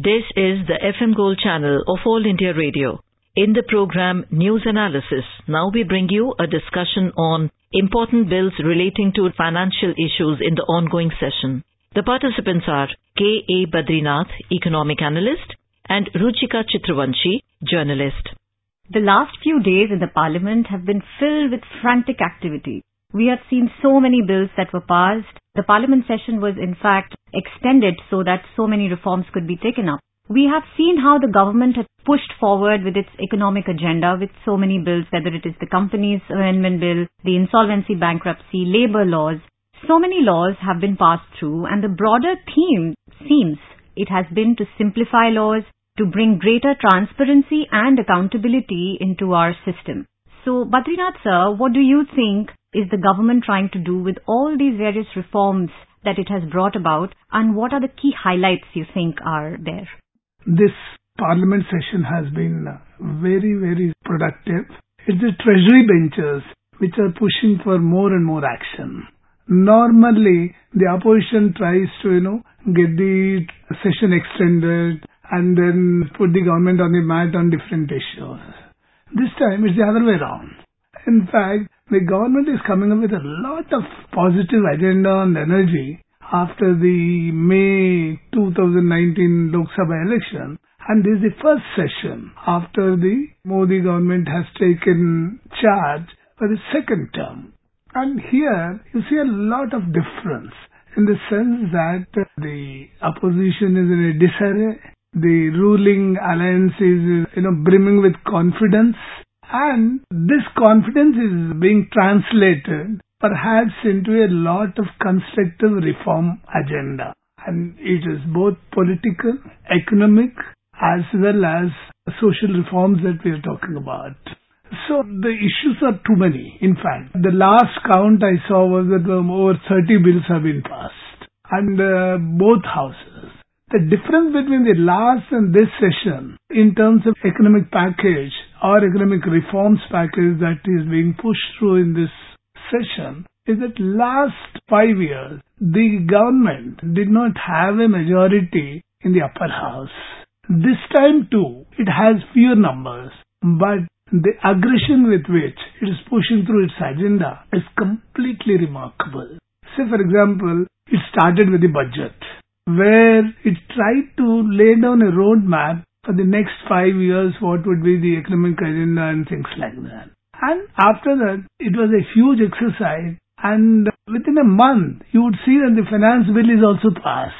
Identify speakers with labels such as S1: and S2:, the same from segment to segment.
S1: This is the FM Gold channel of All India Radio. In the program News Analysis, now we bring you a discussion on important bills relating to financial issues in the ongoing session. The participants are K. A. Badrinath, Economic Analyst, and Ruchika Chitravanshi, Journalist.
S2: The last few days in the Parliament have been filled with frantic activity. We have seen so many bills that were passed. The Parliament session was in fact extended so that so many reforms could be taken up. We have seen how the government has pushed forward with its economic agenda with so many bills, whether it is the Companies Amendment Bill, the Insolvency Bankruptcy, Labour laws. So many laws have been passed through and the broader theme seems it has been to simplify laws, to bring greater transparency and accountability into our system. So, Badrinath sir, what do you think is the government trying to do with all these various reforms that it has brought about and what are the key highlights you think are there?
S3: This parliament session has been very, very productive. It's the treasury benches which are pushing for more and more action. Normally, the opposition tries to, you know, get the session extended and then put the government on the mat on different issues. This time it's the other way around. In fact, the government is coming up with a lot of positive agenda and energy after the May 2019 Lok Sabha election and this is the first session after the Modi government has taken charge for the second term. And here you see a lot of difference in the sense that the opposition is in a disarray, the ruling alliance is you know brimming with confidence and this confidence is being translated perhaps into a lot of constructive reform agenda. And it is both political, economic, as well as social reforms that we are talking about. So the issues are too many. In fact, the last count I saw was that over 30 bills have been passed. And uh, both houses. The difference between the last and this session in terms of economic package or economic reforms package that is being pushed through in this session is that last five years the government did not have a majority in the upper house. This time too it has fewer numbers but the aggression with which it is pushing through its agenda is completely remarkable. Say for example, it started with the budget where it tried to lay down a roadmap for the next five years, what would be the economic agenda and things like that. And after that, it was a huge exercise and within a month, you would see that the finance bill is also passed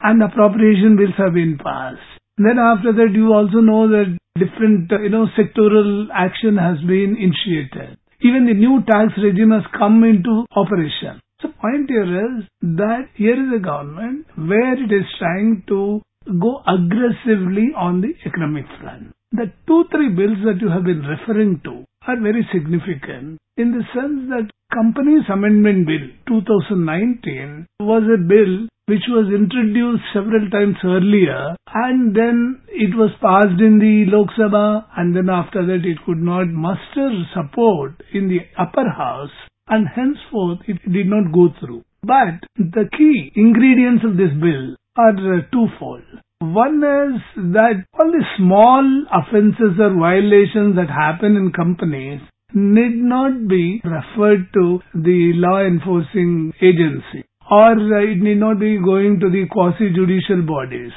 S3: and appropriation bills have been passed. Then after that, you also know that different, uh, you know, sectoral action has been initiated. Even the new tax regime has come into operation. Point here is that here is a government where it is trying to go aggressively on the economic front. The two, three bills that you have been referring to are very significant in the sense that Companies Amendment Bill 2019 was a bill which was introduced several times earlier and then it was passed in the Lok Sabha and then after that it could not muster support in the upper house and henceforth it did not go through. But the key ingredients of this bill are uh, twofold. One is that all the small offences or violations that happen in companies need not be referred to the law enforcing agency or uh, it need not be going to the quasi-judicial bodies.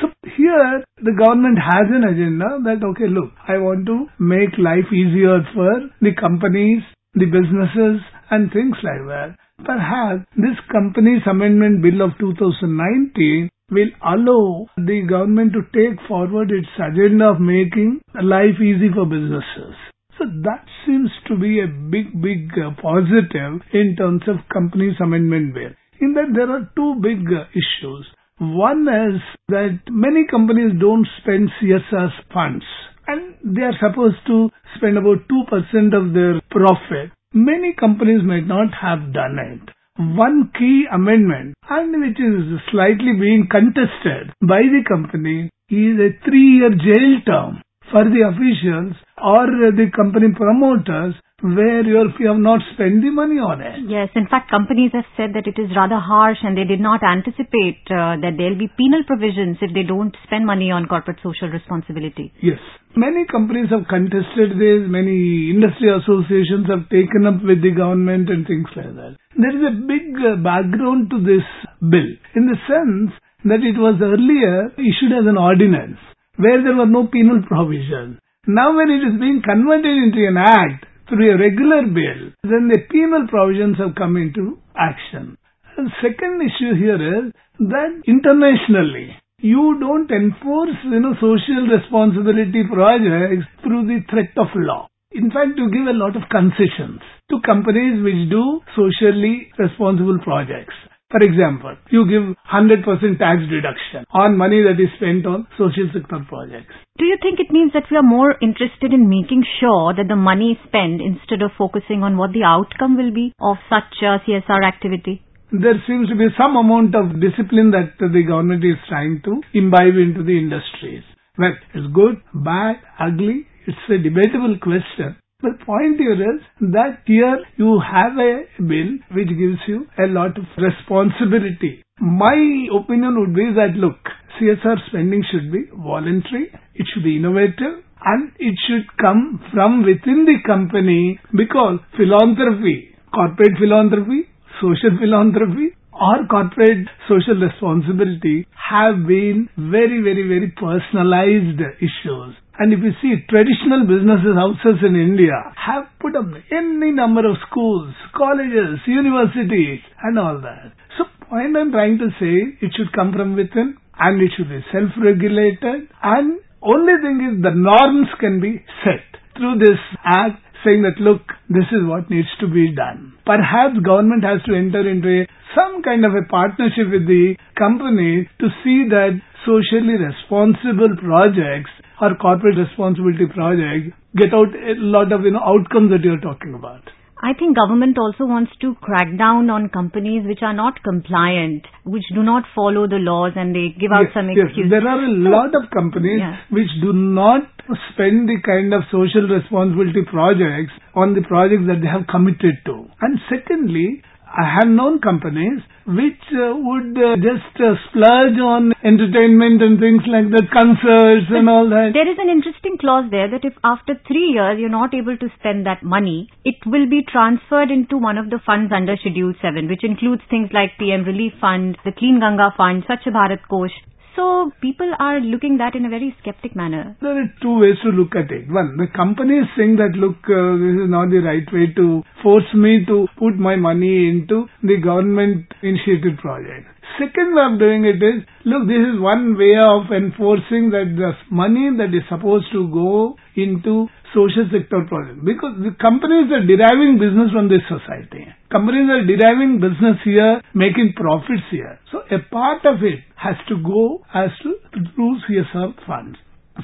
S3: So here the government has an agenda that okay look I want to make life easier for the companies, the businesses and things like that. Perhaps this Companies Amendment Bill of 2019 will allow the government to take forward its agenda of making life easy for businesses. So that seems to be a big, big uh, positive in terms of Companies Amendment Bill. In that there are two big uh, issues. One is that many companies don't spend CSR funds and they are supposed to spend about 2% of their profit Many companies might not have done it. One key amendment, and which is slightly being contested by the company, is a three-year jail term for the officials or the company promoters where you have not spent the money on it.
S2: Yes, in fact, companies have said that it is rather harsh and they did not anticipate uh, that there will be penal provisions if they don't spend money on corporate social responsibility.
S3: Yes. Many companies have contested this, many industry associations have taken up with the government and things like that. There is a big uh, background to this bill in the sense that it was earlier issued as an ordinance where there were no penal provisions. Now when it is being converted into an act through a regular bill, then the penal provisions have come into action. The second issue here is that internationally, you don't enforce, you know, social responsibility projects through the threat of law. In fact, you give a lot of concessions to companies which do socially responsible projects. For example, you give 100% tax deduction on money that is spent on social sector projects.
S2: Do you think it means that we are more interested in making sure that the money is spent instead of focusing on what the outcome will be of such a CSR activity?
S3: There seems to be some amount of discipline that the government is trying to imbibe into the industries. Well, it's good, bad, ugly, it's a debatable question. The point here is that here you have a bill which gives you a lot of responsibility. My opinion would be that look, CSR spending should be voluntary, it should be innovative, and it should come from within the company because philanthropy, corporate philanthropy, social philanthropy, or corporate social responsibility have been very, very, very personalized issues. And if you see traditional businesses houses in India have put up any number of schools, colleges, universities and all that. So point I'm trying to say it should come from within and it should be self-regulated and only thing is the norms can be set through this act saying that look, this is what needs to be done. Perhaps government has to enter into a, some kind of a partnership with the company to see that socially responsible projects or corporate responsibility projects get out a lot of you know outcomes that you're talking about.
S2: I think government also wants to crack down on companies which are not compliant, which do not follow the laws and they give out
S3: yes,
S2: some
S3: yes.
S2: excuses.
S3: There are a lot of companies
S2: Yeah.
S3: which do not spend the kind of social responsibility projects on the projects that they have committed to. And secondly, I have known companies which uh, would uh, just uh, splurge on entertainment and things like that, concerts and all that.
S2: There is an interesting clause there that if after three years you're not able to spend that money, it will be transferred into one of the funds under Schedule 7, which includes things like PM Relief Fund, the Clean Ganga Fund, Swachh Bharat Kosh. So people are looking that in a very skeptic manner.
S3: There are two ways to look at it. One, the company is saying that look, uh, this is not the right way to force me to put my money into the government initiated project. Second way of doing it is, look, this is one way of enforcing that the money that is supposed to go into social sector projects. Because the companies are deriving business from this society. Companies are deriving business here, making profits here. So a part of it has to go as to through CSR funds.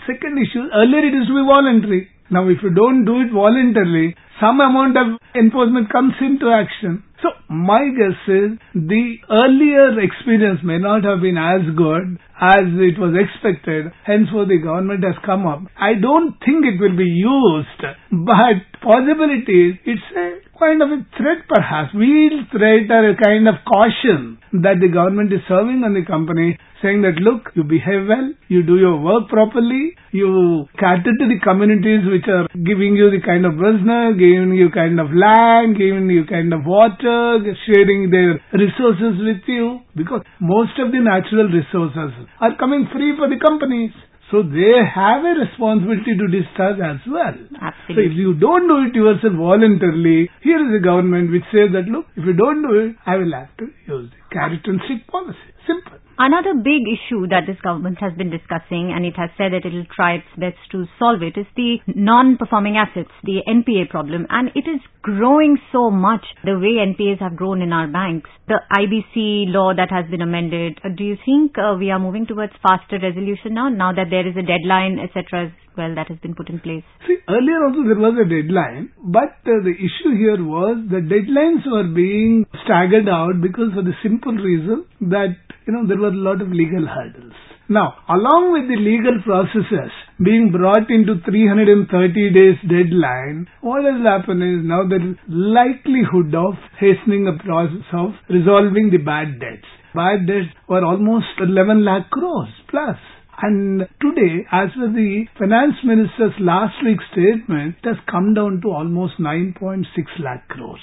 S3: Second issue, earlier it used to be voluntary. Now if you don't do it voluntarily, some amount of enforcement comes into action. So my guess is the earlier experience may not have been as good as it was expected. Henceforth the government has come up. I don't think it will be used, but possibilities, it's a kind of a threat perhaps, real threat or a kind of caution that the government is serving on the company saying that look, you behave well, you do your work properly, you cater to the communities which are giving you the kind of business, giving you kind of land, giving you kind of water, sharing their resources with you because most of the natural resources are coming free for the companies. So they have a responsibility to discharge as well. Absolutely. So if you don't do it yourself voluntarily, here is a government which says that look, if you don't do it, I will have to use the carrot and stick policy. Simple.
S2: Another big issue that this government has been discussing and it has said that it will try its best to solve it is the non-performing assets, the NPA problem and it is growing so much the way NPAs have grown in our banks. The IBC law that has been amended, uh, do you think uh, we are moving towards faster resolution now, now that there is a deadline etc. as well that has been put in place?
S3: See, earlier also there was a deadline, but uh, the issue here was the deadlines were being staggered out because for the simple reason that, you know, there were a lot of legal hurdles. Now, along with the legal processes, being brought into 330 days deadline, what has happened is now is likelihood of hastening the process of resolving the bad debts. Bad debts were almost 11 lakh crores plus. And today, as per the finance minister's last week's statement, it has come down to almost 9.6 lakh crores.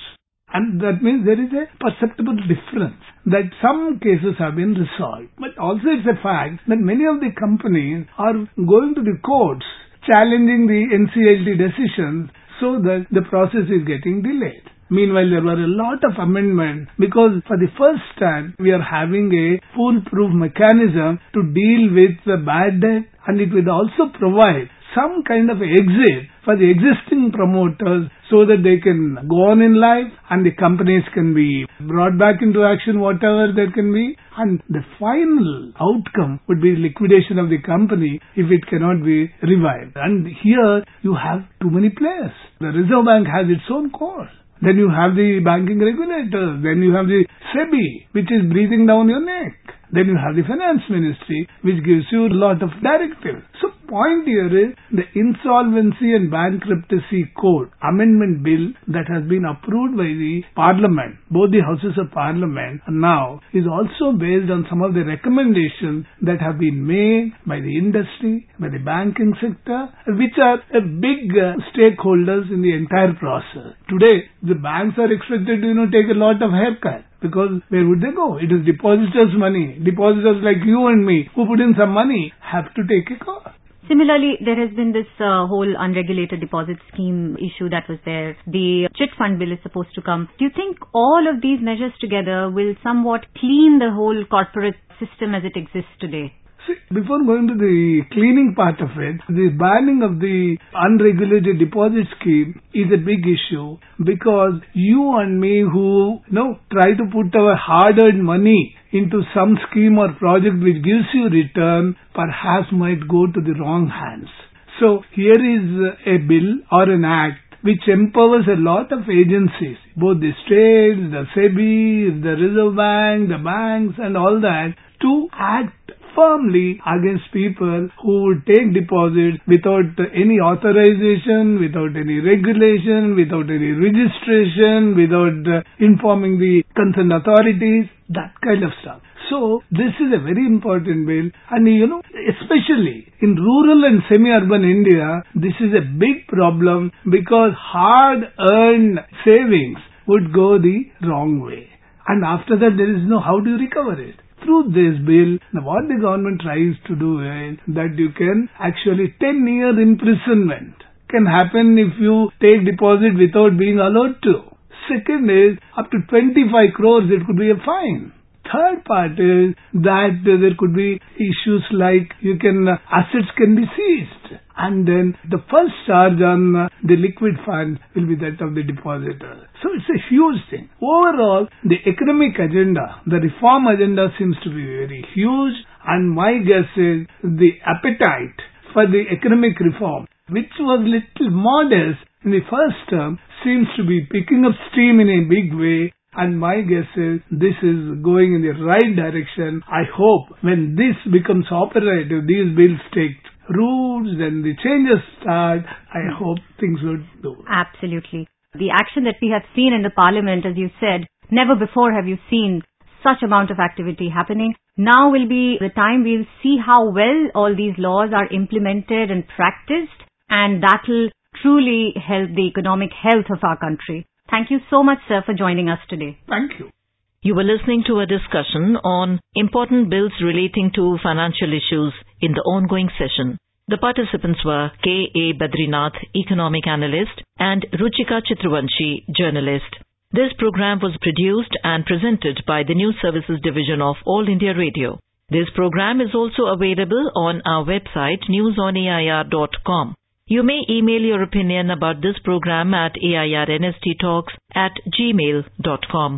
S3: And that means there is a perceptible difference that some cases have been resolved. But also it's a fact that many of the companies are going to the courts challenging the NCLT decisions so that the process is getting delayed. Meanwhile, there were a lot of amendments because for the first time we are having a foolproof mechanism to deal with the bad debt and it will also provide some kind of exit for the existing promoters so that they can go on in life and the companies can be brought back into action whatever there can be and the final outcome would be liquidation of the company if it cannot be revived and here you have too many players the reserve bank has its own course then you have the banking regulators. Then you have the SEBI, which is breathing down your neck. Then you have the finance ministry, which gives you a lot of directives. So point here is the Insolvency and Bankruptcy Code amendment bill that has been approved by the parliament, both the houses of parliament now is also based on some of the recommendations that have been made by the industry, by the banking sector, which are big uh, stakeholders in the entire process. Today, the banks are expected to, you know, take a lot of haircut. Because where would they go? It is depositors' money. Depositors like you and me who put in some money have to take a cost.
S2: Similarly, there has been this uh, whole unregulated deposit scheme issue that was there. The chit fund bill is supposed to come. Do you think all of these measures together will somewhat clean the whole corporate system as it exists today?
S3: Before going to the cleaning part of it, the banning of the unregulated deposit scheme is a big issue because you and me who you know try to put our hard-earned money into some scheme or project which gives you return perhaps might go to the wrong hands. So here is a bill or an act which empowers a lot of agencies, both the states, the SEBI, the Reserve Bank, the banks and all that to act firmly against people who would take deposits without any authorization, without any regulation, without any registration, without uh, informing the concerned authorities, that kind of stuff. So this is a very important bill. And you know especially in rural and semi-urban India this is a big problem because hard earned savings would go the wrong way. And after that there is no how do you recover it through this bill, what the government tries to do is that you can actually 10 year imprisonment can happen if you take deposit without being allowed to. Second is up to 25 crores it could be a fine. Third part is that there could be issues like you can uh, assets can be seized and then the first charge on uh, the liquid fund will be that of the depositor. So it's a huge thing. Overall, the economic agenda, the reform agenda seems to be very huge and my guess is the appetite for the economic reform, which was little modest in the first term, seems to be picking up steam in a big way and my guess is this is going in the right direction. I hope when this becomes operative, these bills take roots and the changes start, I hmm. hope things will do.
S2: Absolutely. The action that we have seen in the parliament, as you said, never before have you seen such amount of activity happening. Now will be the time we'll see how well all these laws are implemented and practiced and that'll truly help the economic health of our country. Thank you so much, sir, for joining us today.
S3: Thank you.
S1: You were listening to a discussion on important bills relating to financial issues in the ongoing session. The participants were K. A. Badrinath, economic analyst, and Ruchika Chitravanshi, journalist. This program was produced and presented by the News Services Division of All India Radio. This program is also available on our website newsonair.com. You may email your opinion about this program at airnsttalks at gmail.com.